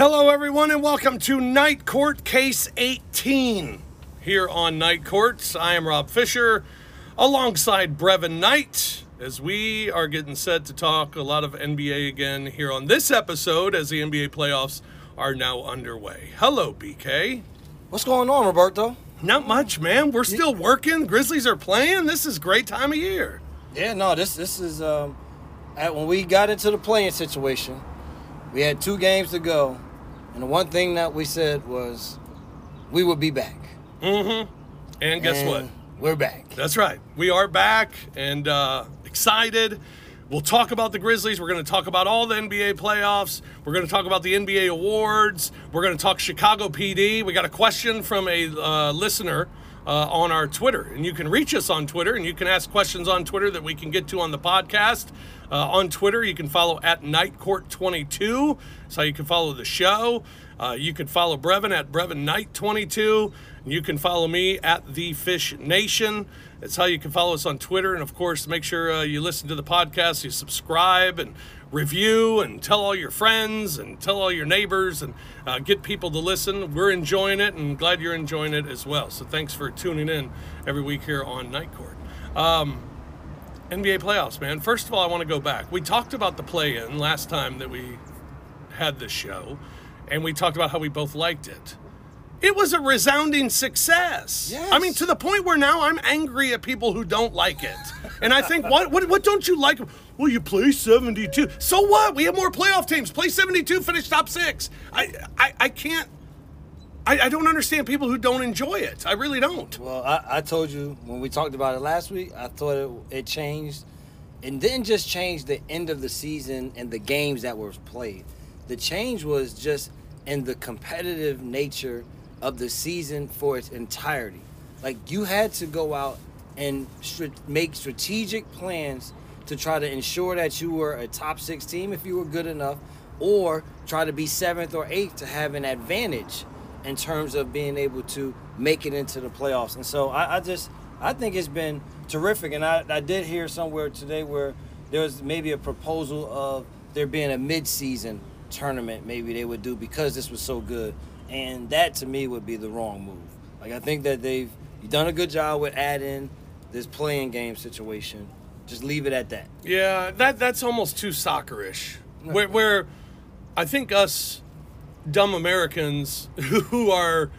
Hello, everyone, and welcome to Night Court Case 18 here on Night Courts. I am Rob Fisher alongside Brevin Knight as we are getting set to talk a lot of NBA again here on this episode as the NBA playoffs are now underway. Hello, BK. What's going on, Roberto? Not much, man. We're still working. Grizzlies are playing. This is great time of year. Yeah, no, this this is um, at, when we got into the play-in situation, we had two games to go, and the one thing that we said was we would be back. Mm-hmm. And guess And what? We're back. That's right. We are back and uh, excited. We'll talk about the Grizzlies. We're going to talk about all the NBA playoffs. We're going to talk about the NBA awards. We're going to talk Chicago PD. We got a question from a uh, listener uh, on our Twitter, and you can reach us on Twitter, and you can ask questions on Twitter that we can get to on the podcast. Uh, on Twitter, you can follow at NightCourt22. That's how you can follow the show. Uh, you can follow Brevin at Brevin Knight 22. You can follow me at The Fish Nation. That's how you can follow us on Twitter. And of course, make sure uh, you listen to the podcast, you subscribe and review, and tell all your friends and tell all your neighbors and uh, get people to listen. We're enjoying it and glad you're enjoying it as well. So thanks for tuning in every week here on Night Court. Um, NBA playoffs, man. First of all, I want to go back. We talked about the play in last time that we had this show, and we talked about how we both liked it. It was a resounding success. Yes. I mean, to the point where now I'm angry at people who don't like it. And I think, what, what, what don't you like? Well, you play 72. So what? We have more playoff teams. Play 72, finish top six. I, I, I can't. I, I don't understand people who don't enjoy it. I really don't. Well, I, I told you when we talked about it last week, I thought it, it changed. And didn't just change the end of the season and the games that were played. The change was just in the competitive nature of the season for its entirety. Like you had to go out and make strategic plans to try to ensure that you were a top six team if you were good enough, or try to be seventh or eighth to have an advantage in terms of being able to make it into the playoffs. And so I, I just I think it's been terrific. And I, I did hear somewhere today where there was maybe a proposal of there being a mid-season tournament maybe they would do because this was so good. And that to me would be the wrong move. Like I think that they've done a good job with adding this play-in game situation. Just leave it at that. Yeah, that that's almost too soccerish. Where, where I think us dumb Americans who are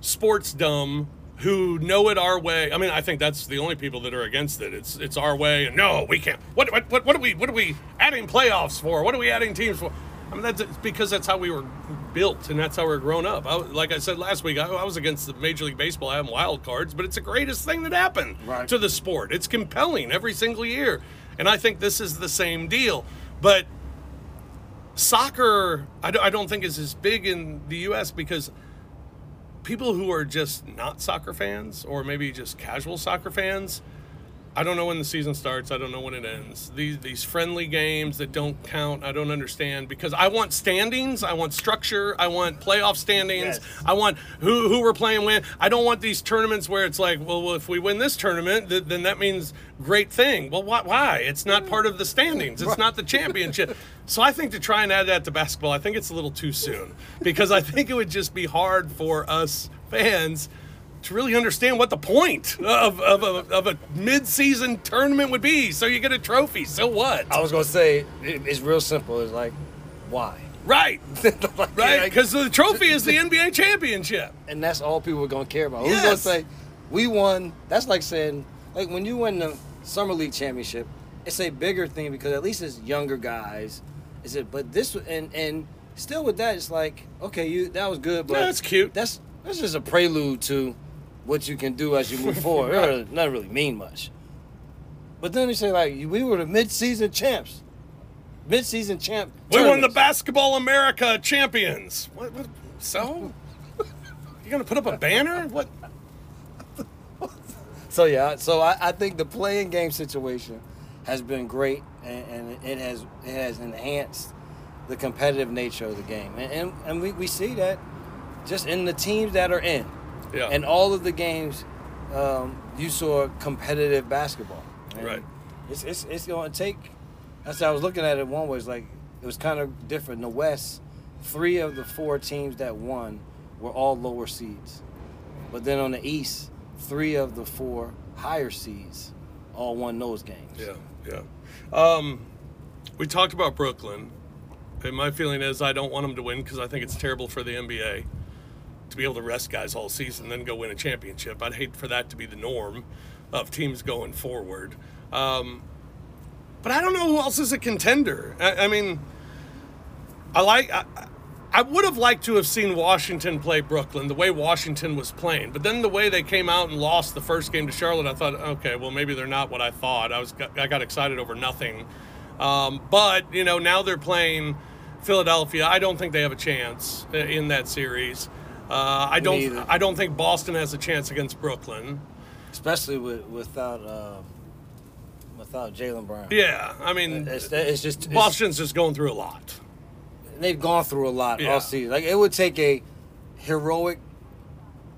sports dumb, who know it our way. I mean, I think that's the only people that are against it. It's it's our way, and no, we can't. What what what, what are we what are we adding playoffs for? What are we adding teams for? I mean, that's because that's how we were built, and that's how we're grown up. I, like I said last week, I, I was against the Major League Baseball having wild cards, but it's the greatest thing that happened Right. to the sport. It's compelling every single year, and I think this is the same deal. But soccer, I don't, I don't think is as big in the U.S. because people who are just not soccer fans or maybe just casual soccer fans, I don't know when the season starts. I don't know when it ends. These these friendly games that don't count, I don't understand because I want standings, I want structure, I want playoff standings, Yes. I want who who we're playing with. I don't want these tournaments where it's like, well, well if we win this tournament, th- then that means great thing. Well, why? why? It's not part of the standings. It's not the championship. So I think to try and add that to basketball, I think it's a little too soon because I think it would just be hard for us fans to really understand what the point of, of, a, of a mid-season tournament would be. So you get a trophy. So what? I was gonna say it, it's real simple. It's like, why? Right. Like, Right. like- Because the trophy is the NBA championship. and that's all people are gonna care about. Who's Yes. gonna say we won? That's like saying like when you win the summer league championship, it's a bigger thing because at least it's younger guys. Is it? But this and and still with that, it's like okay, you that was good, but Yeah, that's cute. That's that's just a prelude to what you can do as you move forward. It doesn't- doesn't really mean much. But then they say like we were the mid-season champs, mid-season champ. We won the. Basketball America champions. What, what, so? you're gonna put up a banner? What? So yeah, so I, I think the play-in game situation has been great, and, and it has it has enhanced the competitive nature of the game, and and, and we, we see that just in the teams that are in, Yeah. and all of the games, um, you saw competitive basketball. And Right. It's it's, it's going to take. That's how I was looking at it. One was like it was kind of different. In the West, three of the four teams that won were all lower seeds. But then on the East, three of the four higher seeds all won those games. Yeah, yeah. Um, we talked about Brooklyn, and my feeling is I don't want them to win because I think it's terrible for the NBA to be able to rest guys all season then go win a championship. I'd hate for that to be the norm of teams going forward. Um, but I don't know who else is a contender. I, I mean, I like. I, I would have liked to have seen Washington play Brooklyn the way Washington was playing, but then the way they came out and lost the first game to Charlotte, I thought, okay, well maybe they're not what I thought. I was I got excited over nothing, um, but you know now they're playing Philadelphia. I don't think they have a chance in that series. Uh, I don't. Neither. I don't think Boston has a chance against Brooklyn. Especially with, without uh, without Jaylen Brown. Yeah, I mean, It's, it's just it's- Boston's just going through a lot. they've gone through a lot Yeah. all season. Like it would take a heroic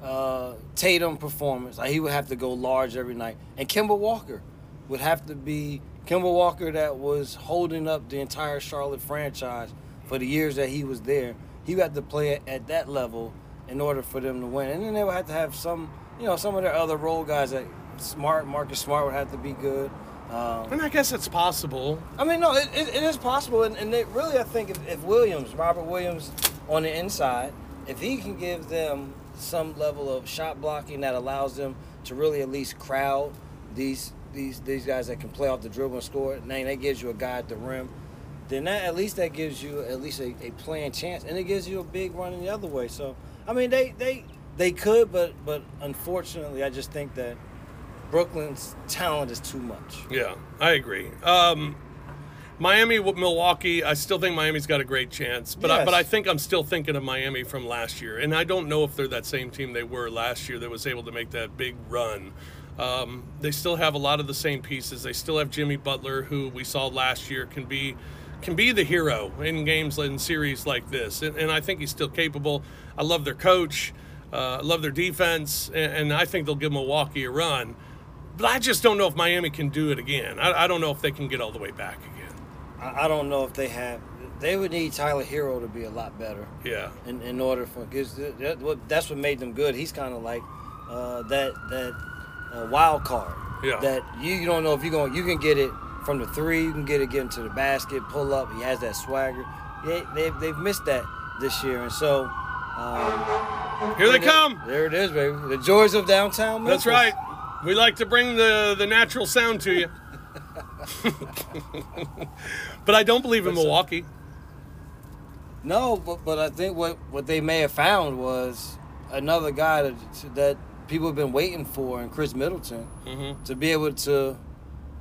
uh, Tatum performance. Like he would have to go large every night, and Kemba Walker would have to be Kemba Walker that was holding up the entire Charlotte franchise for the years that he was there. He had to play at that level in order for them to win, and then they would have to have some, you know, some of their other role guys that Smart, Marcus Smart would have to be good. Um, And I guess it's possible. I mean, no, it, it, it is possible, and, and they really, I think, if, if Williams, Robert Williams, on the inside, if he can give them some level of shot blocking that allows them to really at least crowd these these these guys that can play off the dribble and score, and then that gives you a guy at the rim, then that at least that gives you at least a, a playing chance, and it gives you a big run in the other way. So, I mean, they they they could, but but unfortunately, I just think that Brooklyn's talent is too much. Yeah, I agree. Um, Miami, Milwaukee. I still think Miami's got a great chance, but I, but I think I'm still thinking of Miami from last year, and I don't know if they're that same team they were last year that was able to make that big run. Um, they still have a lot of the same pieces. They still have Jimmy Butler, who we saw last year can be can be the hero in games in series like this, and, and I think he's still capable. I love their coach. Uh, I love their defense, and, and I think they'll give Milwaukee a run. But I just don't know if Miami can do it again. I, I don't know if they can get all the way back again. I, I don't know if they have. They would need Tyler Herro to be a lot better Yeah. in, in order for because that's what made them good. He's kind of like uh, that that uh, wild card. Yeah. That you, you don't know if you're going. You can get it from the three. You can get it get into the basket, pull up. He has that swagger. They, they've they've missed that this year, and so. Um, Here they come. There it is, baby. The joys of downtown. That's right. We like to bring the, the natural sound to you. but I don't believe in up? Milwaukee. No, but but I think what what they may have found was another guy that that people have been waiting for, in Khris Middleton, Mhm. to be able to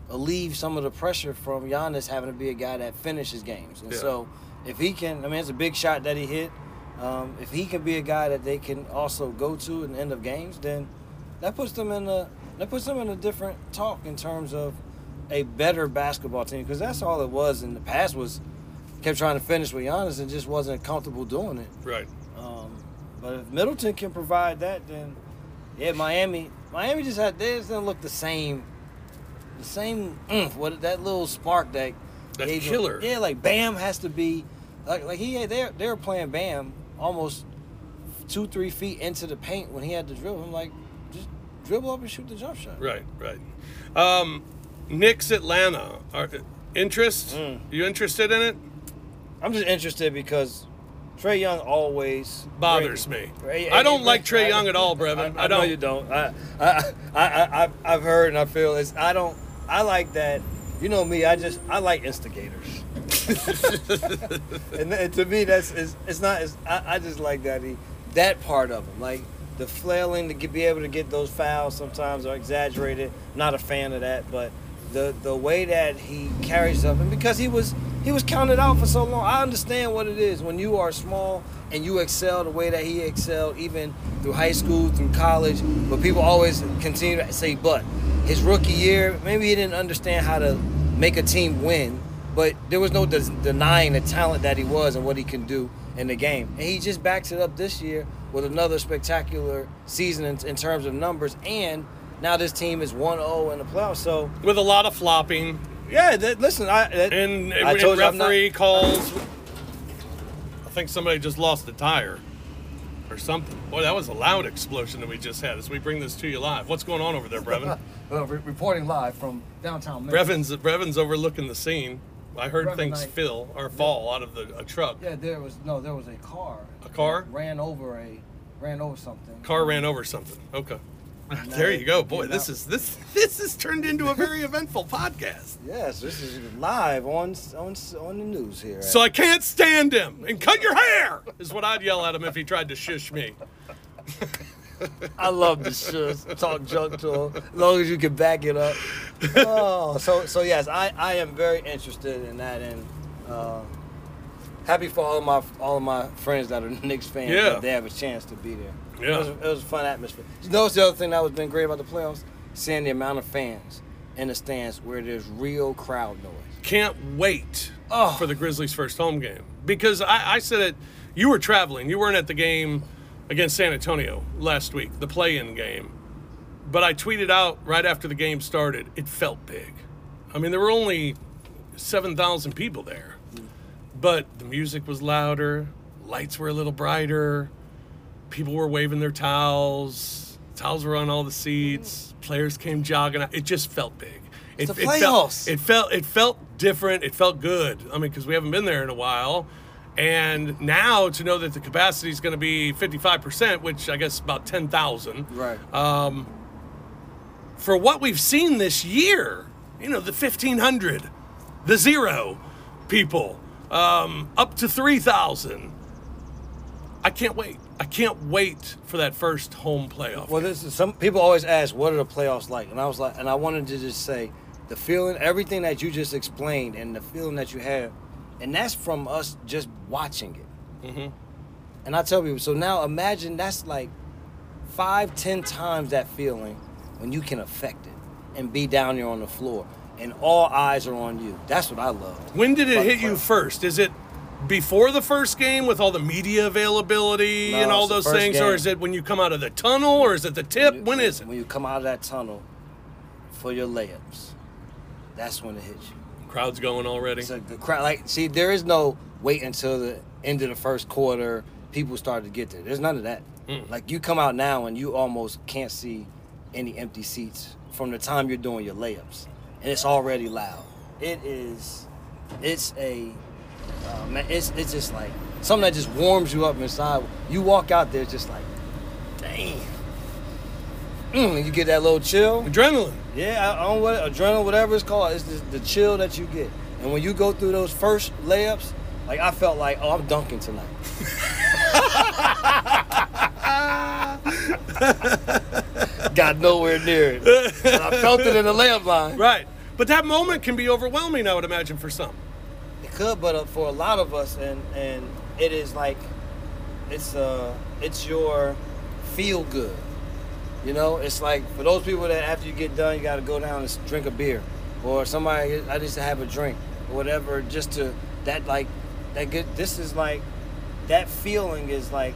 alleviate some of the pressure from Giannis having to be a guy that finishes games. And Yeah. so, if he can, I mean, it's a big shot that he hit. Um, if he can be a guy that they can also go to in the end of games, then that puts them in a that puts them in a different talk in terms of a better basketball team because that's all it was in the past was kept trying to finish with Giannis and just wasn't comfortable doing it. Right. Um, but if Middleton can provide that, then yeah, Miami, Miami just had they just didn't look the same, the same oomph, what that little spark that That gave killer. yeah, like Bam has to be like like he had they they were playing Bam almost two three feet into the paint when he had to dribble. I'm like, just dribble up and shoot the jump shot. Right, right. Um, Knicks Atlanta. Are, interest? Mm. You interested in it? I'm just interested because Trae Young always Bothers me. I don't like Trae. Young at all, Brevin. I, don't. you don't. I, I, I, I, I, I've heard and I feel it's. I don't. I like that. You know me. I just. I like instigators. and, th- to me, that's it's, it's not. It's, I, I just like that. He, that part of him, like the flailing to get, be able to get those fouls sometimes are exaggerated. Not a fan of that, but the the way that he carries up, and because he was he was counted out for so long, I understand what it is when you are small and you excel the way that he excelled, even through high school, through college. But people always continue to say, but his rookie year, maybe he didn't understand how to make a team win. But there was no des- denying the talent that he was and what he can do in the game. And he just backs it up this year with another spectacular season in, in terms of numbers. And now this team is 1-0 in the playoffs. So With a lot of flopping yeah, that, listen, I that, and, I and told you not- referee calls. I think somebody just lost a tire or something. Boy, that was a loud explosion that we just had as we bring this to you live. What's going on over there, Brevin? Well, re- reporting live from downtown Memphis. Brevin's Brevin's overlooking the scene. I heard Brevin, things I- fill or fall out of the a truck. Yeah, there was no, there was a car. A car? ran over a, ran over something. Car ran over something. Okay. There you go, boy. This is this this has turned into a very eventful podcast. Yes, this is live on on on the news here. So I can't stand him and cut your hair is what I'd yell at him if he tried to shush me. I love to just talk junk to him, as long as you can back it up. Oh, so so yes, I, I am very interested in that, and uh, happy for all of my all of my friends that are Knicks fans Yeah. that they have a chance to be there. Yeah. it was, it was a fun atmosphere. You notice the other thing that was been great about the playoffs, seeing the amount of fans in the stands where there's real crowd noise. Can't wait Oh. for the Grizzlies' first home game because I, I said it. You were traveling. You weren't at the game against San Antonio last week, the play-in game. But I tweeted out right after the game started. It felt big. I mean, there were only seven thousand people there, mm. but the music was louder. Lights were a little brighter. People were waving their towels. Towels were on all the seats. Players came jogging. It just felt big. It, the it felt, playoffs. it felt it felt different. It felt good. I mean, because we haven't been there in a while, and now to know that the capacity is going to be fifty five percent, which I guess about ten thousand. Right. For what we've seen this year, you know, the fifteen hundred, the zero people, um, up to three thousand. I can't wait. I can't wait for that first home playoff. Well, this is some people always ask, "What are the playoffs like?" And I was like, and I wanted to just say, the feeling, everything that you just explained, and the feeling that you have, and that's from us just watching it. Mhm. And I tell people, so now imagine that's like five, ten times that feeling when you can affect it and be down there on the floor, and all eyes are on you. That's what I love. When did it hit you first? Is it before the first game with all the media availability No, and all those things, or is it when you come out of the tunnel, or is it the tip? you- when is it? When you come out of that tunnel for your layups, that's when it hits you. Crowd's going already. It's like the crowd. Like, see, there is no wait until the end of the first quarter. People start to get there. There's none of that. Mm. Like you come out now and you almost can't see any empty seats from the time you're doing your layups, and it's already loud. It is. It's a. Uh, man, it's it's just like something that just warms you up inside. You walk out there, just like, damn. Mm, you get that little chill. Adrenaline. Yeah, I, I don't know what adrenaline, whatever it's called. It's the, the chill that you get, and when you go through those first layups, like I felt like, oh, I'm dunking tonight. Got nowhere near it. And I felt it in the layup line. Right. But that moment can be overwhelming, I would imagine, for some. Could, but uh, for a lot of us, and and it is like, it's uh, it's your feel good. You know, it's like for those people that after you get done, you got to go down and drink a beer, or somebody I just have a drink or whatever, just to that like that good. This is like that feeling is like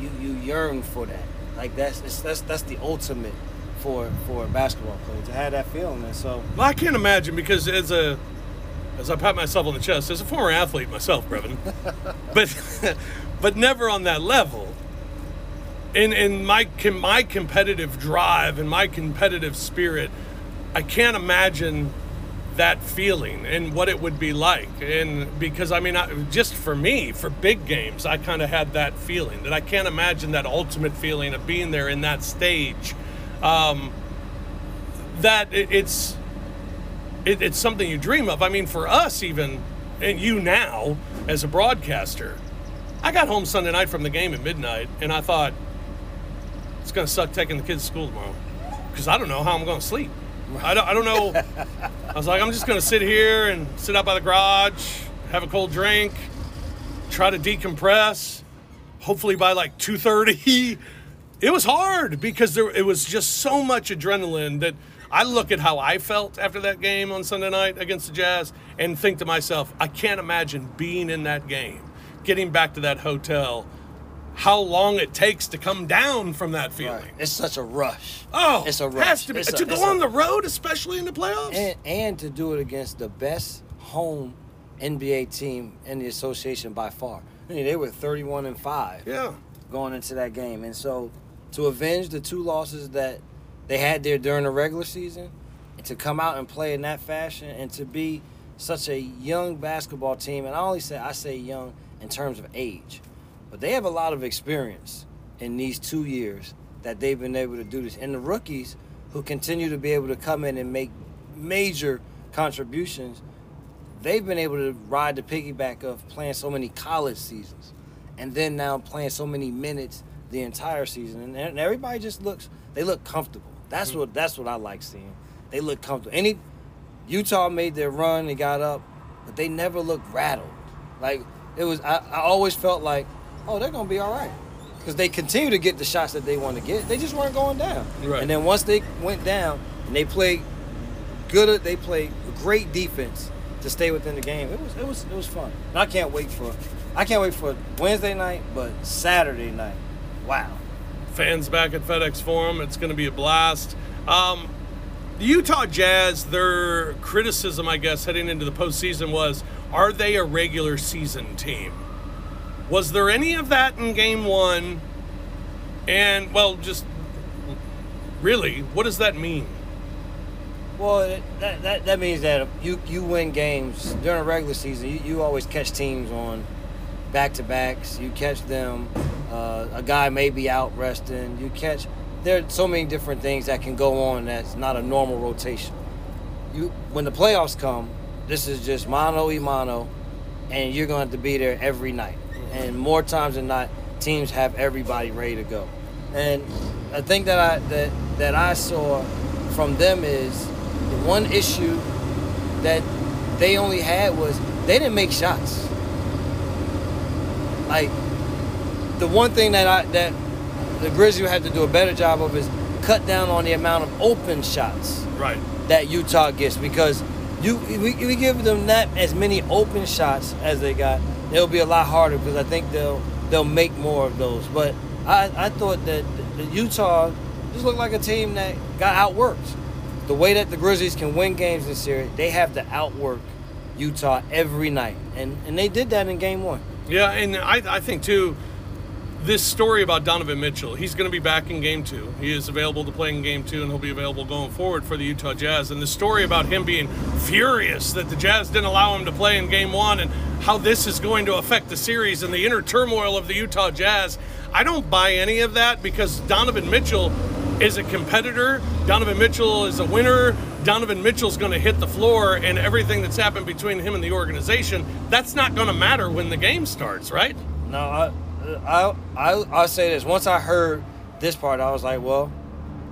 you you yearn for that. Like that's that's that's the ultimate for for a basketball player to have that feeling. And so Well, I can't imagine because as a as I pat myself on the chest, as a former athlete myself, Brevin, but but never on that level. In in my my competitive drive and my competitive spirit, I can't imagine that feeling and what it would be like. And because I mean, I, just for me, for big games, I kind of had that feeling that I can't imagine that ultimate feeling of being there in that stage. Um, that it, it's it, it's something you dream of. I mean, for us, even, and you now as a broadcaster, I got home Sunday night from the game at midnight, and I thought it's going to suck taking the kids to school tomorrow because I don't know how I'm going to sleep. I don't, I don't know. I was like, I'm just going to sit here and sit out by the garage, have a cold drink, try to decompress. Hopefully by like 2:30. It was hard because there it was just so much adrenaline that I look at how I felt after that game on Sunday night against the Jazz and think to myself, I can't imagine being in that game, getting back to that hotel, how long it takes to come down from that feeling. Right. It's such a rush. Oh, it's a rush. Has to, be, It's a- to go it's a- on the road, especially in the playoffs. and and to do it against the best home NBA team in the association by far. I mean, they were 31 and five Yeah. going into that game, and so to avenge the two losses that they had there during the regular season, and to come out and play in that fashion, and to be such a young basketball team, and I only say I say young in terms of age, but they have a lot of experience in these two years that they've been able to do this, and the rookies who continue to be able to come in and make major contributions they've been able to ride the piggyback of playing so many college seasons and then now playing so many minutes the entire season. And, everybody just looks they look comfortable that's mm-hmm. what that's what i like seeing they look comfortable any utah made their run and got up but they never looked rattled like it was i, I always felt like oh they're gonna be all right because they continue to get the shots that they want to get they just weren't going down Right. and then once they went down and they played good they played great defense to stay within the game. It was it was it was fun. And I can't wait for I can't wait for Wednesday night, but Saturday night. Wow. Fans back at FedEx Forum. It's going to be a blast. Um, the Utah Jazz, their criticism, I guess, heading into the postseason was are they a regular season team? Was there any of that in game one? And, well, just really, what does that mean? Well, that, that, that means that you, you win games during a regular season. You, you always catch teams on back to backs. You catch them. Uh, a guy may be out resting. You catch. There are so many different things that can go on that's not a normal rotation. You when the playoffs come, this is just mano y mano, and you're going to to be there every night. And more times than not, teams have everybody ready to go. And I think that I that that I saw from them is the one issue that they only had was they didn't make shots. Like the one thing that I that the Grizzlies have to do a better job of is cut down on the amount of open shots Right. that Utah gets because you we, we give them that as many open shots as they got, it'll be a lot harder because I think they'll they'll make more of those. But I, I thought that the Utah just looked like a team that got outworked. The way that the Grizzlies can win games this series, they have to outwork Utah every night, and and they did that in Game One. Yeah, and I, I think too, this story about Donovan Mitchell, he's going to be back in game two. He is available to play in game two, and he'll be available going forward for the Utah Jazz. And the story about him being furious that the Jazz didn't allow him to play in game one and how this is going to affect the series and the inner turmoil of the Utah Jazz, I don't buy any of that because Donovan Mitchell is a competitor. Donovan Mitchell is a winner. Donovan Mitchell's going to hit the floor, and everything that's happened between him and the organization, that's not going to matter when the game starts, right? No, I, I, I, I'll say this. Once I heard this part, I was like, well,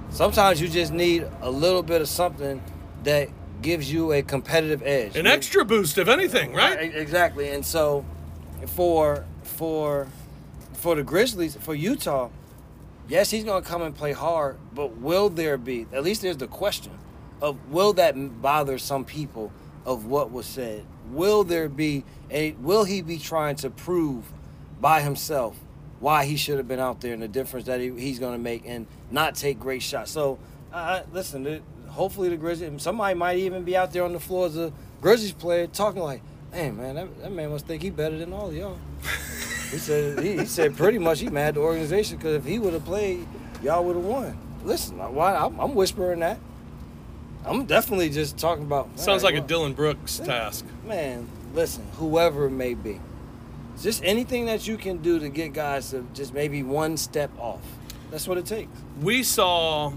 sometimes you just need a little bit of something that gives you a competitive edge. An extra boost, if anything, right? Right, Exactly. And so, for for for the Grizzlies, for Utah, yes, he's going to come and play hard, but will there be? At least there's the question of will that bother some people of what was said? Will there be a? Will he be trying to prove by himself why he should have been out there and the difference that he, he's going to make and not take great shots? So, uh, listen, the, hopefully the Grizzlies, somebody might even be out there on the floor as a Grizzlies player talking like, "Hey, man, that, that man must think he better than all of y'all." he said he, he said pretty much he mad the organization because if he would have played, y'all would have won. Listen, why I'm, I'm whispering that. I'm definitely just talking about. Sounds like a Dillon Brooks task. Man, listen, whoever it may be, just anything that you can do to get guys to just maybe one step off. That's what it takes. We saw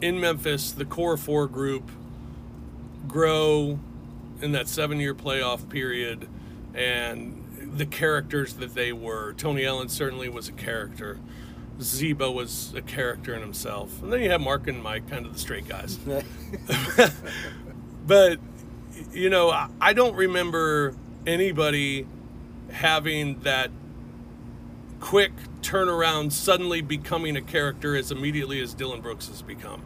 in Memphis the core four group grow in that seven year playoff period and the characters that they were. Tony Allen certainly was a character. Z-Bo was a character in himself. And then you have Mark and Mike, kind of the straight guys. but you know I- i don't remember anybody having that quick turnaround suddenly becoming a character as immediately as dillon brooks has become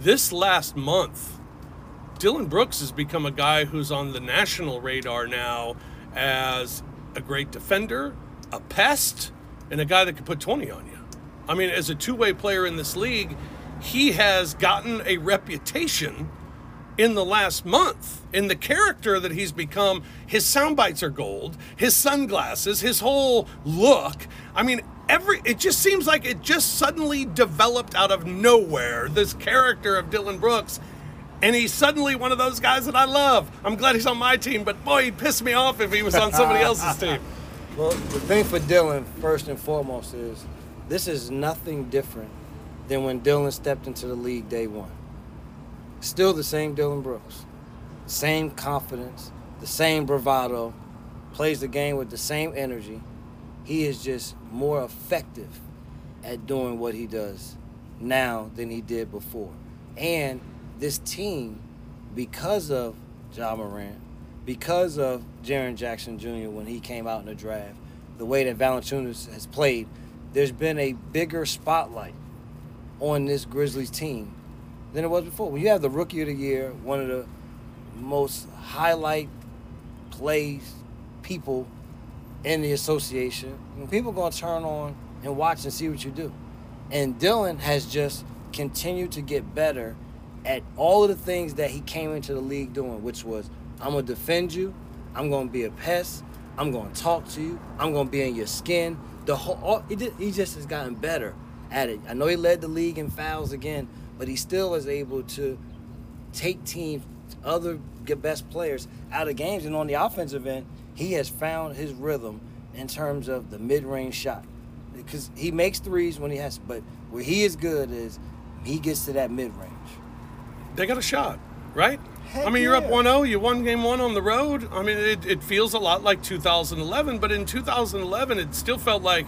this last month dillon brooks has become a guy who's on the national radar now as a great defender a pest and a guy that can put 20 on you i mean as a two-way player in this league he has gotten a reputation in the last month in the character that he's become. His sound bites are gold, his sunglasses, his whole look. I mean, every it just seems like it just suddenly developed out of nowhere this character of Dillon Brooks. And he's suddenly one of those guys that I love. I'm glad he's on my team, but boy, he'd piss me off if he was on somebody else's team. Well, the thing for Dillon, first and foremost, is this is nothing different than when Dillon stepped into the league day one. Still the same Dillon Brooks, same confidence, the same bravado, plays the game with the same energy. He is just more effective at doing what he does now than he did before. And this team, because of Ja Morant, because of Jaren Jackson Jr. when he came out in the draft, the way that Valanciunas has played, there's been a bigger spotlight on this Grizzlies team than it was before. When you have the Rookie of the Year, one of the most highlight plays people in the association, people gonna turn on and watch and see what you do. And Dillon has just continued to get better at all of the things that he came into the league doing, which was I'm gonna defend you, I'm gonna be a pest, I'm gonna talk to you, I'm gonna be in your skin. The whole all, he, did, he just has gotten better at it. I know he led the league in fouls again, but he still is able to take teams, other best players out of games. And on the offensive end, he has found his rhythm in terms of the mid-range shot because he makes threes when he has, but where he is good is he gets to that mid-range. They got a shot, right? Heck I mean, you're up 1 0, you won game one on the road. I mean, it, it feels a lot like 2011, but in 2011, it still felt like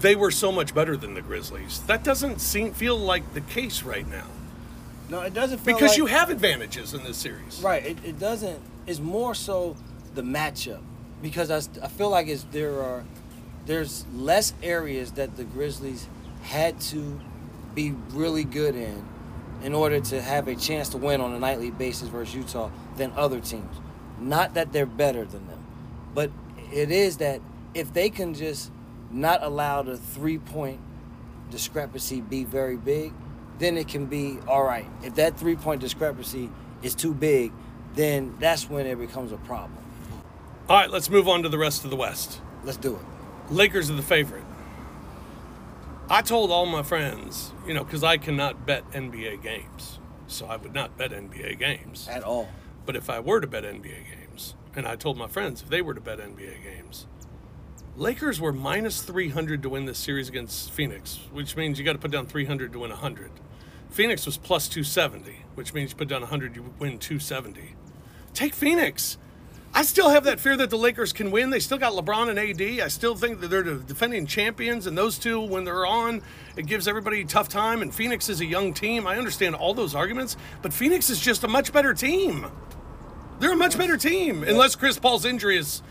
they were so much better than the Grizzlies. That doesn't seem feel like the case right now No, it doesn't feel because like- you have advantages in this series. Right. It, it doesn't. It's more so the matchup because I, I feel like it's there are there's less areas that the Grizzlies had to be really good in in order to have a chance to win on a nightly basis versus Utah than other teams. Not that they're better than them, but it is that if they can just not allow the three point discrepancy be very big, then it can be all right. If that three point discrepancy is too big, then that's when it becomes a problem. All right, let's move on to the rest of the West. Let's do it. Lakers are the favorite. I told all my friends, you know, because I cannot bet NBA games. So I would not bet NBA games. At all. But if I were to bet NBA games, and I told my friends if they were to bet NBA games, Lakers were minus 300 to win this series against Phoenix, which means you got to put down 300 to win 100. Phoenix was plus 270, which means you put down 100, you win 270. Take Phoenix. I still have that fear that the Lakers can win. They still got LeBron and AD. I still think that they're the defending champions, and those two, when they're on, it gives everybody a tough time. And Phoenix is a young team. I understand all those arguments, but Phoenix is just a much better team. They're a much better team, unless Chris Paul's injury is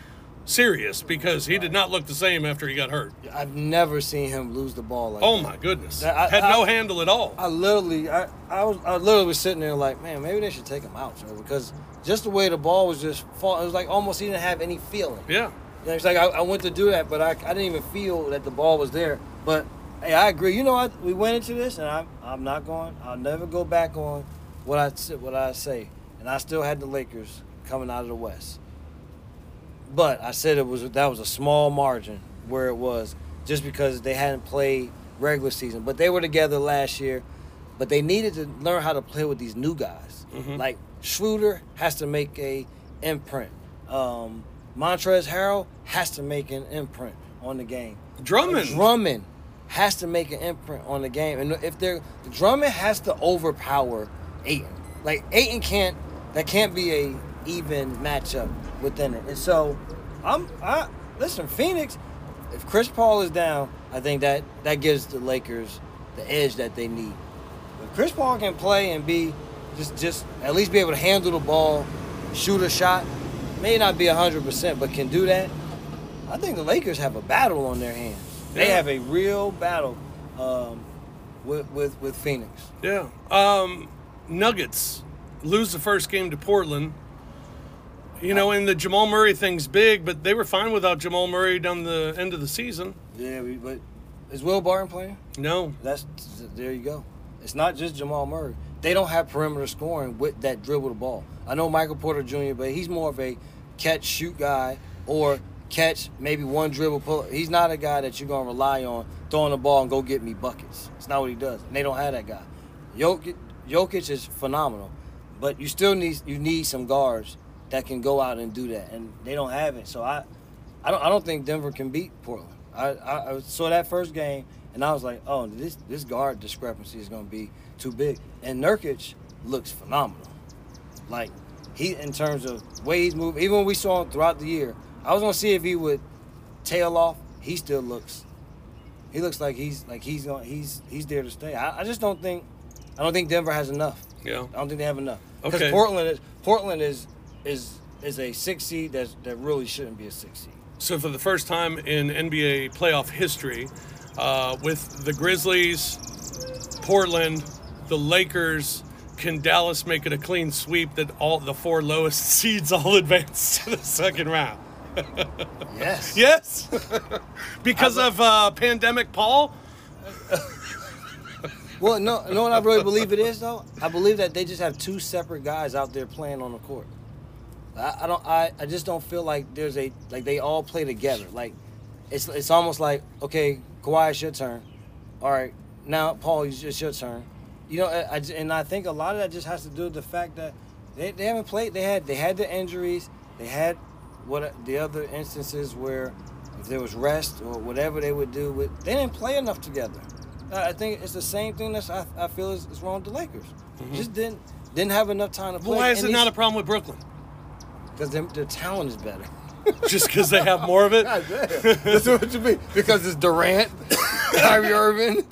serious because he did not look the same after he got hurt. I've never seen him lose the ball like Oh that. my goodness, I- I- had no I- handle at all. I literally, I, I was, I literally was sitting there like, man, maybe they should take him out, sir, because just the way the ball was just fall, it was like almost he didn't have any feeling. Yeah, You know, it's like I, I went to do that, but I, I didn't even feel that the ball was there. But hey, I agree. You know what? We went into this, and I'm I'm not going. I'll never go back on what I what I say. And I still had the Lakers coming out of the West. But I said it was that was a small margin where it was just because they hadn't played regular season. But they were together last year. But they needed to learn how to play with these new guys. Mm-hmm. Like Schroeder has to make a imprint. Um, Montrezl Harrell has to make an imprint on the game. Drummond. Drummond has to make an imprint on the game, and if they're Drummond has to overpower Ayton. Like Ayton can't. That can't be a even matchup within it. And so, I'm. I listen. Phoenix. If Chris Paul is down, I think that that gives the Lakers the edge that they need. If Chris Paul can play and be just just at least be able to handle the ball, shoot a shot, may not be hundred percent, but can do that. I think the Lakers have a battle on their hands. They Yeah. have a real battle um, with, with with Phoenix. yeah. Um, Nuggets lose the first game to Portland. You know, and the Jamal Murray thing's big, but they were fine without Jamal Murray down the end of the season. Yeah, but is Will Barton playing? No, That's there you go. It's not just Jamal Murray. They don't have perimeter scoring with that dribble the ball. I know Michael Porter Jr., but he's more of a catch shoot guy or catch maybe one dribble pull. He's not a guy that you're gonna rely on throwing the ball and go get me buckets. It's not what he does. And they don't have that guy. Jokic, Jokic is phenomenal, but you still need you need some guards that can go out and do that, and they don't have it. So I, I don't I don't think Denver can beat Portland. I, I, I saw that first game and I was like, oh, this this guard discrepancy is gonna be too big. And Nurkic looks phenomenal. Like he in terms of way he's moving, even when we saw him throughout the year, I was gonna see if he would tail off. He still looks. He looks like he's like he's going he's he's there to stay. I, I just don't think I don't think Denver has enough. Yeah. I don't think they have enough. Because Okay. Portland is Portland is is is a six seed that that really shouldn't be a six seed. So for the first time in NBA playoff history, uh, with the Grizzlies, Portland, the Lakers, can Dallas make it a clean sweep that all the four lowest seeds all advance to the second round? Yes. Yes, because of uh, pandemic, Paul. Well, no, you know what I really believe it is though. I believe that they just have two separate guys out there playing on the court. I, I don't. I, I just don't feel like there's a like they all play together. Like it's it's almost like okay, Kawhi, it's your turn. All right, now Paul, it's your turn. You know, I, I and I think a lot of that just has to do with the fact that they, they haven't played. They had they had the injuries. They had what the other instances where if there was rest or whatever they would do with they didn't play enough together. I I think it's the same thing that I, I feel is, is wrong with the Lakers. Mm-hmm. Just didn't didn't have enough time to play. Well, why is it not a problem with Brooklyn? Because their, their talent is better. Just because they have more of it? That's what you mean. Because it's Durant, Kyrie Irving,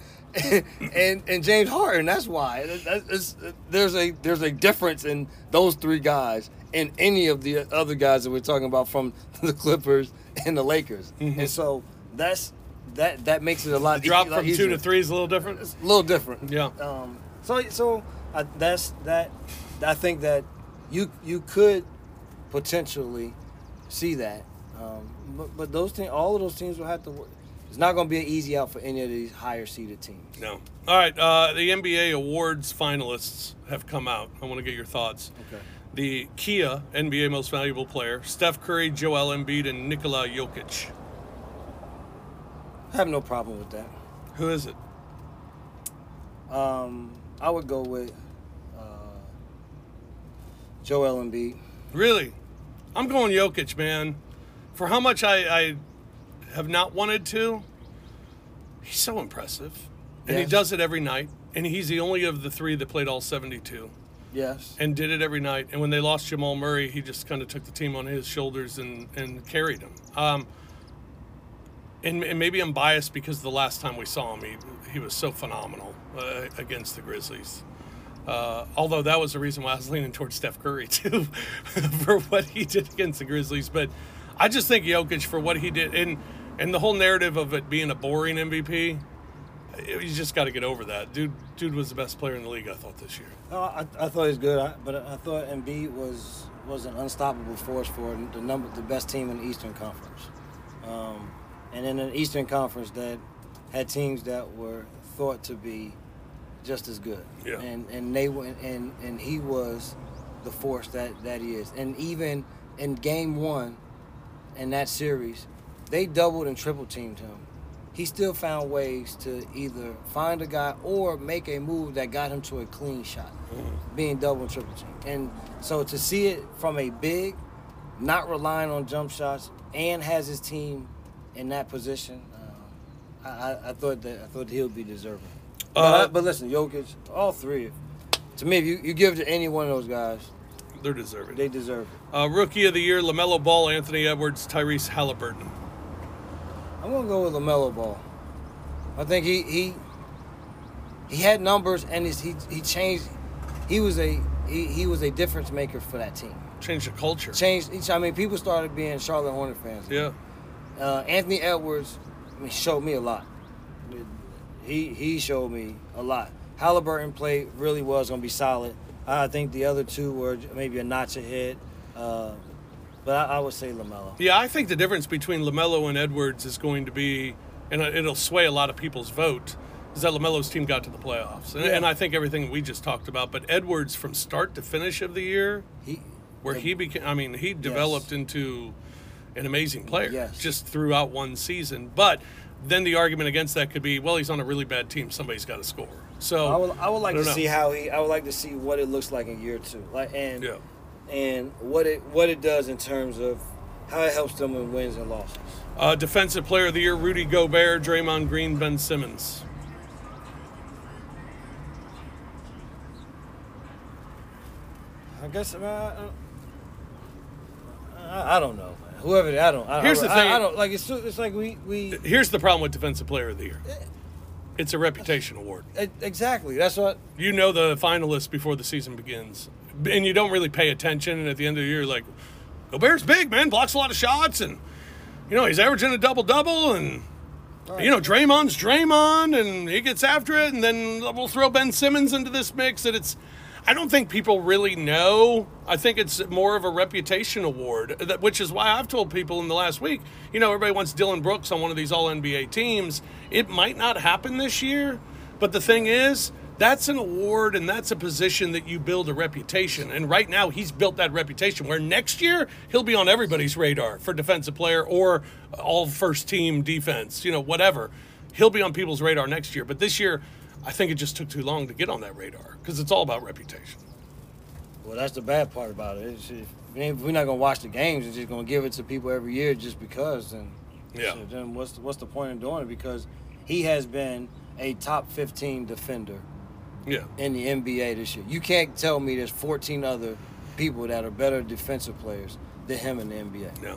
and, and and James Harden. That's why. That- that- it's- there's a there's a difference in those three guys and any of the other guys that we're talking about from the Clippers and the Lakers. And so that's that that makes it a lot. Drop e- from two to three is a little different. It's a little different. Yeah. Um, so so I, that's that. I think that you you could potentially see that, um, but but those things, all of those teams will have to work. It's not going to be an easy out for any of these higher seeded teams. No. All right. Uh, the NBA awards finalists have come out. I want to get your thoughts. Okay. The Kia NBA Most Valuable Player: Steph Curry, Joel Embiid, and Nikola Jokic. I have no problem with that. Who is it? Um, I would go with uh, Joel Embiid. Really? I'm going Jokic, man. For how much I, I have not wanted to, he's so impressive. And he does it every night. And he's the only of the three that played all 72 Yes. and did it every night. And when they lost Jamal Murray, he just kind of took the team on his shoulders and, and carried them. Um, and, and maybe I'm biased because the last time we saw him, he, he was so phenomenal uh, against the Grizzlies. Uh, although that was the reason why I was leaning towards Steph Curry too, for what he did against the Grizzlies. But I just think Jokic for what he did, and and the whole narrative of it being a boring MVP, you just got to get over that. Dude, dude was the best player in the league. I thought this year. I, I thought he was good, I, but I thought Embiid was was an unstoppable force for the number the best team in the Eastern Conference, um, and in an Eastern Conference that had teams that were thought to be just as good. Yeah. And and they went and and he was the force that that he is, and even in Game One, in that series, they doubled and triple teamed him. He still found ways to either find a guy or make a move that got him to a clean shot, being double and triple teamed. And so to see it from a big, not relying on jump shots, and has his team in that position, uh, I, I, I thought that I thought he'll be deserving. But, Uh, I- but listen, Jokic, all three. To me, if you, you give it to any one of those guys, They're deserving. they deserve it. Uh, rookie of the year: Lamelo Ball, Anthony Edwards, Tyrese Halliburton. I'm gonna go with Lamelo Ball. I think he he he had numbers and he he changed. He was a he, he was a difference maker for that team. Changed the culture. Changed. each- I mean, people started being Charlotte Hornet fans. Yeah. Uh, Anthony Edwards, I mean, showed me a lot. He he showed me a lot. Halliburton played really well. It's gonna be solid. I think the other two were maybe a notch ahead. Uh, but I, I would say Lamelo. Yeah, I think the difference between Lamelo and Edwards is going to be, and it'll sway a lot of people's vote, is that Lamelo's team got to the playoffs, and, Yeah. and I think everything we just talked about. But Edwards, from start to finish of the year, He, where he became, I mean, he developed into an amazing player Yes. just throughout one season. But then the argument against that could be, well, he's on a really bad team. Somebody's got to score. So I would, I would like don't to know. see how he. I would like to see what it looks like in year two, like and Yeah. and what it what it does in terms of how it helps them in wins and losses. Uh, defensive player of the year: Rudy Gobert, Draymond Green, Ben Simmons. I guess uh, I, I don't know. Whoever I don't. I, Here's I, the thing. I, don't like it's. It's like we we Here's the problem with defensive player of the year: eh. it's a reputation award. e- exactly. That's what. You know the finalists before the season begins, and you don't really pay attention. And at the end of the year, like Gobert's big man, blocks a lot of shots, and you know he's averaging a double double, and you know Draymond's Draymond, and he gets after it, and then we'll throw Ben Simmons into this mix, and it's. I don't think people really know. I think it's more of a reputation award, uh, that- which is why I've told people in the last week, you know, everybody wants Dillon Brooks on one of these All NBA teams. It might not happen this year, but the thing is, that's an award and that's a position that you build a reputation. And right now, he's built that reputation where next year, he'll be on everybody's radar for defensive player or all first team defense, you know, whatever. He'll be on people's radar next year. But this year, I think it just took too long to get on that radar because it's all about reputation. Well, that's the bad part about it. It's, if we ain't- if we're not gonna watch the games, we're just gonna give it to people every year just because. Then, Yeah. shit, then what's the, what's the point in doing it? Because he has been a top 15 defender Yeah. in the NBA this year. You can't tell me there's 14 other people that are better defensive players than him in the NBA. Yeah.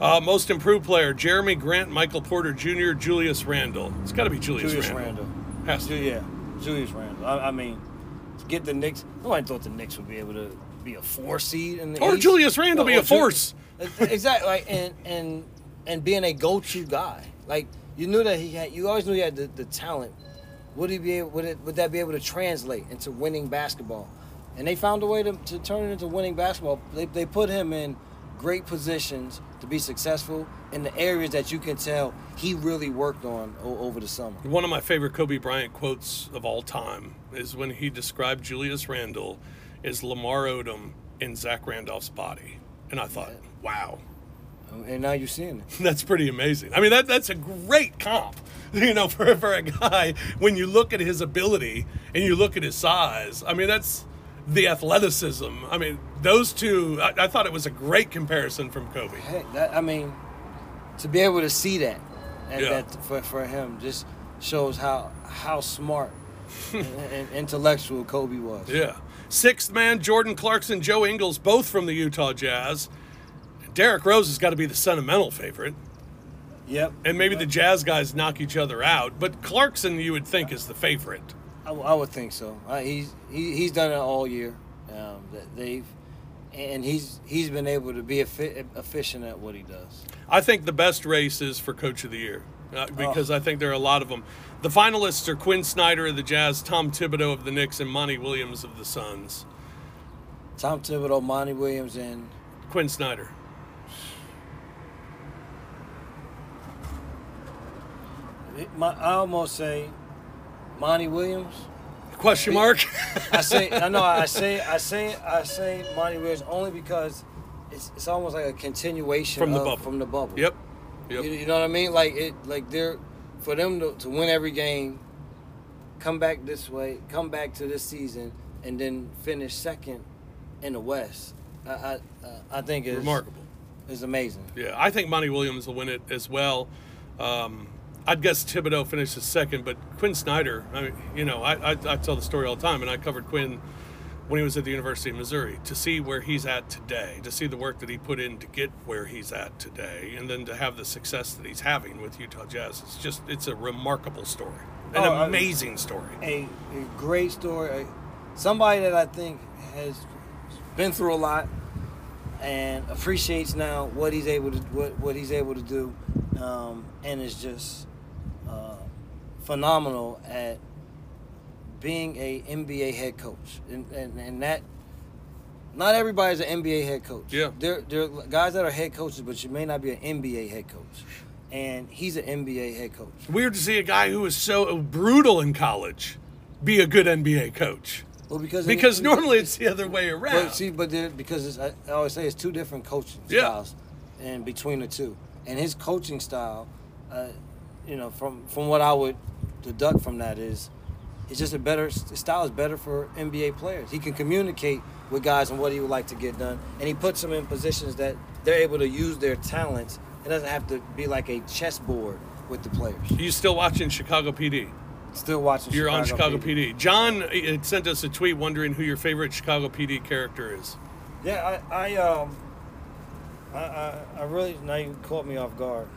Uh, most improved player: Jerami Grant, Michael Porter Jr., Julius Randle. It's got to be Julius, Julius Randle. Randle. Has to. Yeah, Julius Randle. I, I mean, to get the Knicks. Nobody thought the Knicks would be able to be a four seed in the Or East. Julius Randle be Or a force. exactly. Like and and and being a go-to guy. Like you knew that he had. You always knew he had the, the talent. Would he be able? Would it? Would that be able to translate into winning basketball? And they found a way to, to turn it into winning basketball. They, they put him in great positions to be successful in the areas that you can tell he really worked on o- over the summer. One of my favorite Kobe Bryant quotes of all time is when he described Julius Randle as Lamar Odom in Zach Randolph's body. And I thought, wow, oh, And now you're seeing it. that's pretty amazing. I mean, that that's a great comp, you know, for, for a guy when you look at his ability and you look at his size. I mean, that's the athleticism. I mean, those two, I, I thought it was a great comparison from Kobe. Hey, that, I mean, to be able to see that, and Yeah. that for, for him just shows how how smart and, and intellectual Kobe was. Yeah. Sixth man, Jordan Clarkson, Joe Ingles, both from the Utah Jazz. Derrick Rose has got to be the sentimental favorite. Yep. And maybe the Jazz guys knock each other out. But Clarkson, you would think, is the favorite. I, I would think so. Uh, he's he, he's done it all year. Um, that they've and he's he's been able to be effi- efficient at what he does. I think the best race is for Coach of the Year uh, because I think there are a lot of them. The finalists are Quinn Snyder of the Jazz, Tom Thibodeau of the Knicks, and Monty Williams of the Suns. Tom Thibodeau, Monty Williams, and Quinn Snyder. it- my, I almost say Monty Williams. Question mark? I say I know I say I say I say Monty Williams only because it's it's almost like a continuation From the of- bubble. From the bubble. yep. You, Yep. you know what I mean? Like it like they're for them to, to win every game, come back this way, come back to this season, and then finish second in the West. I I, I think is Remarkable. Is amazing. Yeah, I think Monty Williams will win it as well. Um, I'd guess Thibodeau finishes second, but Quinn Snyder, I mean, you know, I, I, I tell the story all the time, and I covered Quinn when he was at the University of Missouri. To see where he's at today, to see the work that he put in to get where he's at today, and then to have the success that he's having with Utah Jazz, it's just, it's a remarkable story. An Oh, amazing story. A, a great story. Somebody that I think has been through a lot and appreciates now what he's able to what, what he's able to do, um, and is just phenomenal at being a NBA head coach, and, and, and that. Not everybody's an NBA head coach. Yeah. there there are guys that are head coaches, but you may not be an NBA head coach, and he's an NBA head coach. Weird to see a guy who was so brutal in college be a good NBA coach. Well, because Because normally it's the other way around. But see, but there, because it's, I, I always say it's two different coaching Yeah. styles, and between the two, and his coaching style, uh, you know, from from what I would deduct from that is, it's just a better style is better for NBA players. He can communicate with guys on what he would like to get done, and he puts them in positions that they're able to use their talents. It doesn't have to be like a chessboard with the players. Are you still watching Chicago PD? Still watching. You're on Chicago PD. John uh, sent us a tweet wondering who your favorite Chicago PD character is. Yeah, I, I um, I, I, I really now you caught me off guard.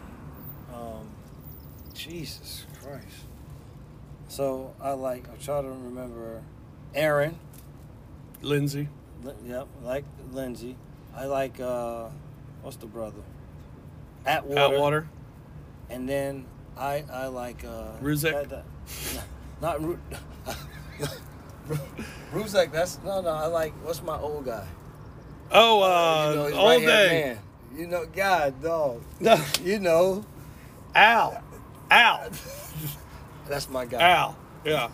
Um, Jesus Christ. So I like I'm trying to remember Aaron. Lindsay. Li- Yep, like Lindsay. I like uh, what's the brother? Atwater. Atwater. And then I I like uh, Ruzek? that- that- not Ru- Ruzek. That's no no. I like what's my old guy. Oh, uh, you know, he's all right-hand day. man. You know, God, dog. No, You know, Al. Al. That's my guy. Al. Yeah.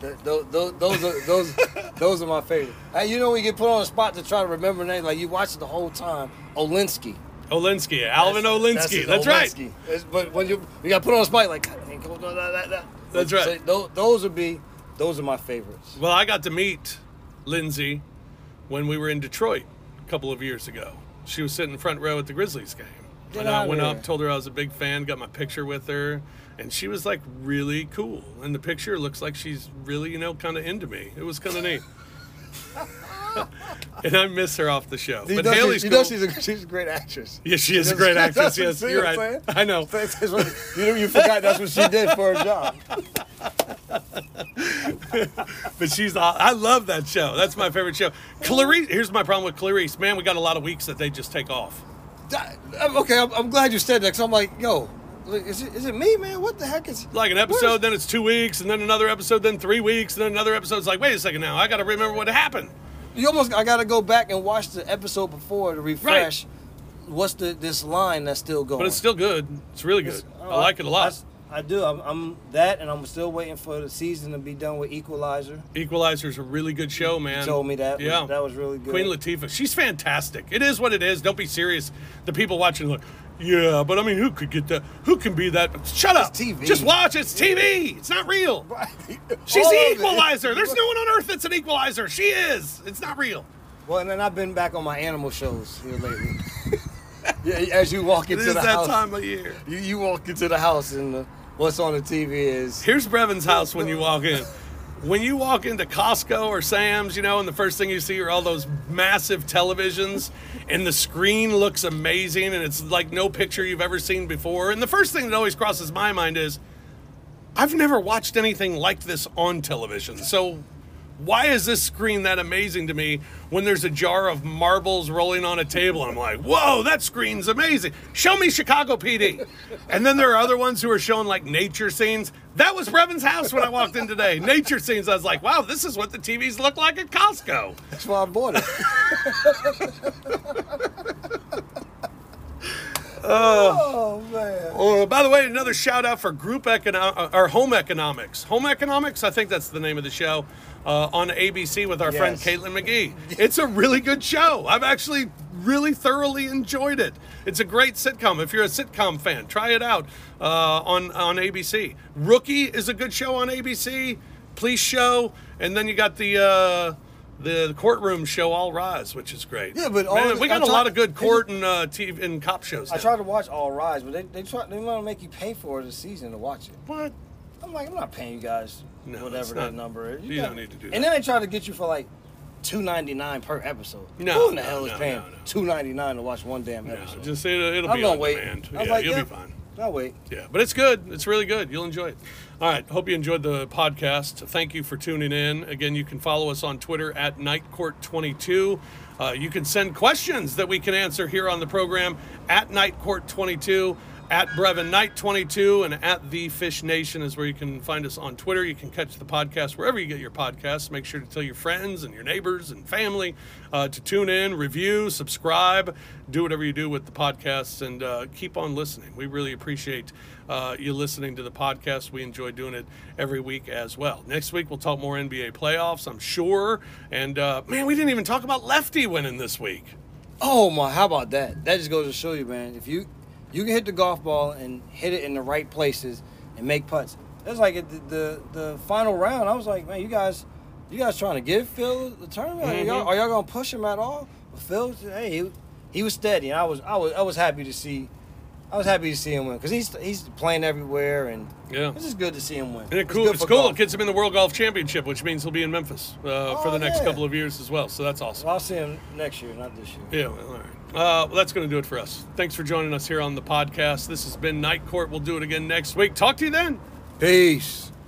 Th- Those, those, those are those those are my favorite. Hey, you know when you get put on the spot to try to remember names, like you watch it the whole time. Olinsky. Olinsky. Alvin That's- Olinsky. That's, right. Olinsky. It's- but when you you got put on the spot, like. That's So right. those, those would be those are my favorites. Well, I got to meet Lindsay when we were in Detroit a couple of years ago. She was sitting in front row at the Grizzlies game. Get and I went here. up, told her I was a big fan, got my picture with her, and she was like really cool. And the picture looks like she's really, you know, kind of into me. It was kind of neat. and I miss her off the show. You but know, she- Haley's you cool. know she's a she's a great actress. yeah, she is a great actress. Yes, you're right. saying? I know. That's- that's what- you you forgot that's what she did for her job. But she's I love that show. That's my favorite show. Clarice, here's my problem with Clarice. Man, we got a lot of weeks that they just take off. Um, okay, I'm, I'm glad you said that. Cause I'm like, yo, like, is it, is it me, man? What the heck is Like an episode, then it's two weeks, and then another episode, then three weeks, and then another episode. It's like, wait a second now, I got to remember what happened. You almost I gotta go back and watch the episode before to refresh. What's the this line that's still going? But it's still good. It's really good. It's- I like it a lot. I, I do. I'm, I'm that, and I'm still waiting for the season to be done with Equalizer. Equalizer's a really good show, man. You told me that. Yeah, that was really good. Queen Latifah. She's fantastic. It is what it is. Don't be serious. The people watching look. Yeah, but I mean, who could get that? Who can be that? Shut up. TV. Just watch. It's TV. It's not real. She's All the equalizer. There's no one on earth that's an equalizer. She is. It's not real. Well, and then I've been back on my animal shows here lately. yeah, as you walk It into is the that house, time of year. you you walk into the house and the, what's on the TV is Here's Brevin's house when you walk in. When you walk into Costco or Sam's, you know, and the first thing you see are all those massive televisions, and the screen looks amazing, and it's like no picture you've ever seen before. And the first thing that always crosses my mind is, I've never watched anything like this on television. So, why is this screen that amazing to me when there's a jar of marbles rolling on a table? I'm like, whoa, that screen's amazing. Show me Chicago PD. And then there are other ones who are showing like nature scenes. That was Brevin's house when I walked in today. Nature scenes. I was like, wow, this is what the TVs look like at Costco. that's why I bought it. oh man. Oh, by the way, another shout out for group econo- or home economics. Home economics, I think that's the name of the show uh, on ABC with our friend Caitlin McGee. It's a really good show. I've actually really thoroughly enjoyed it. It's a great sitcom. If you're a sitcom fan, try it out uh, on on ABC. Rookie is a good show on ABC. Police show, and then you got the. Uh, the courtroom show, All Rise, which is great. Yeah, but all Man, we got I a lot of good court and uh, TV and cop shows. I now. tried to watch All Rise, but they they try they want to make you pay for the season to watch it. What? I'm like, I'm not paying you guys No, whatever that number is. you don't need to do And then they try to get you for like two ninety nine per episode. No, Who in the no, hell is no, paying no, two ninety nine to watch one damn episode? just it'll, it'll I'm be gonna on wait. demand. Yeah, like, you'll yeah, be fine. I'll wait. Yeah, but it's good. It's really good. You'll enjoy it. All right. Hope you enjoyed the podcast. Thank you for tuning in. Again, you can follow us on Twitter at NightCourt22. Uh, you can send questions that we can answer here on the program at NightCourt22. At Brevin Knight 22 and at The Fish Nation is where you can find us on Twitter. You can catch the podcast wherever you get your podcasts. Make sure to tell your friends and your neighbors and family uh, to tune in, review, subscribe, do whatever you do with the podcasts, and uh, keep on listening. We really appreciate uh, you listening to the podcast. We enjoy doing it every week as well. Next week, we'll talk more NBA playoffs, I'm sure. And uh, man, we didn't even talk about Lefty winning this week. Oh my, how about that? That just goes to show you, man. If you you can hit the golf ball and hit it in the right places and make putts. That's like at the, the the final round. I was like, man, you guys, you guys trying to give Phil the tournament? Are, y'all, Mhm. are y'all gonna push him at all? But Phil, hey, he, he was steady, and I was I was I was happy to see. I was happy to see him win because he's he's playing everywhere, and Yeah. it's just good to see him win. And it cool, good it's cool. golf. It gets him in the World Golf Championship, which means he'll be in Memphis uh, for Oh, the next yeah. couple of years as well. So that's awesome. Well, I'll see him next year, not this year. Yeah, well, all right. Uh, well, that's going to do it for us. Thanks for joining us here on the podcast. This has been Night Court. We'll do it again next week. Talk to you then. Peace.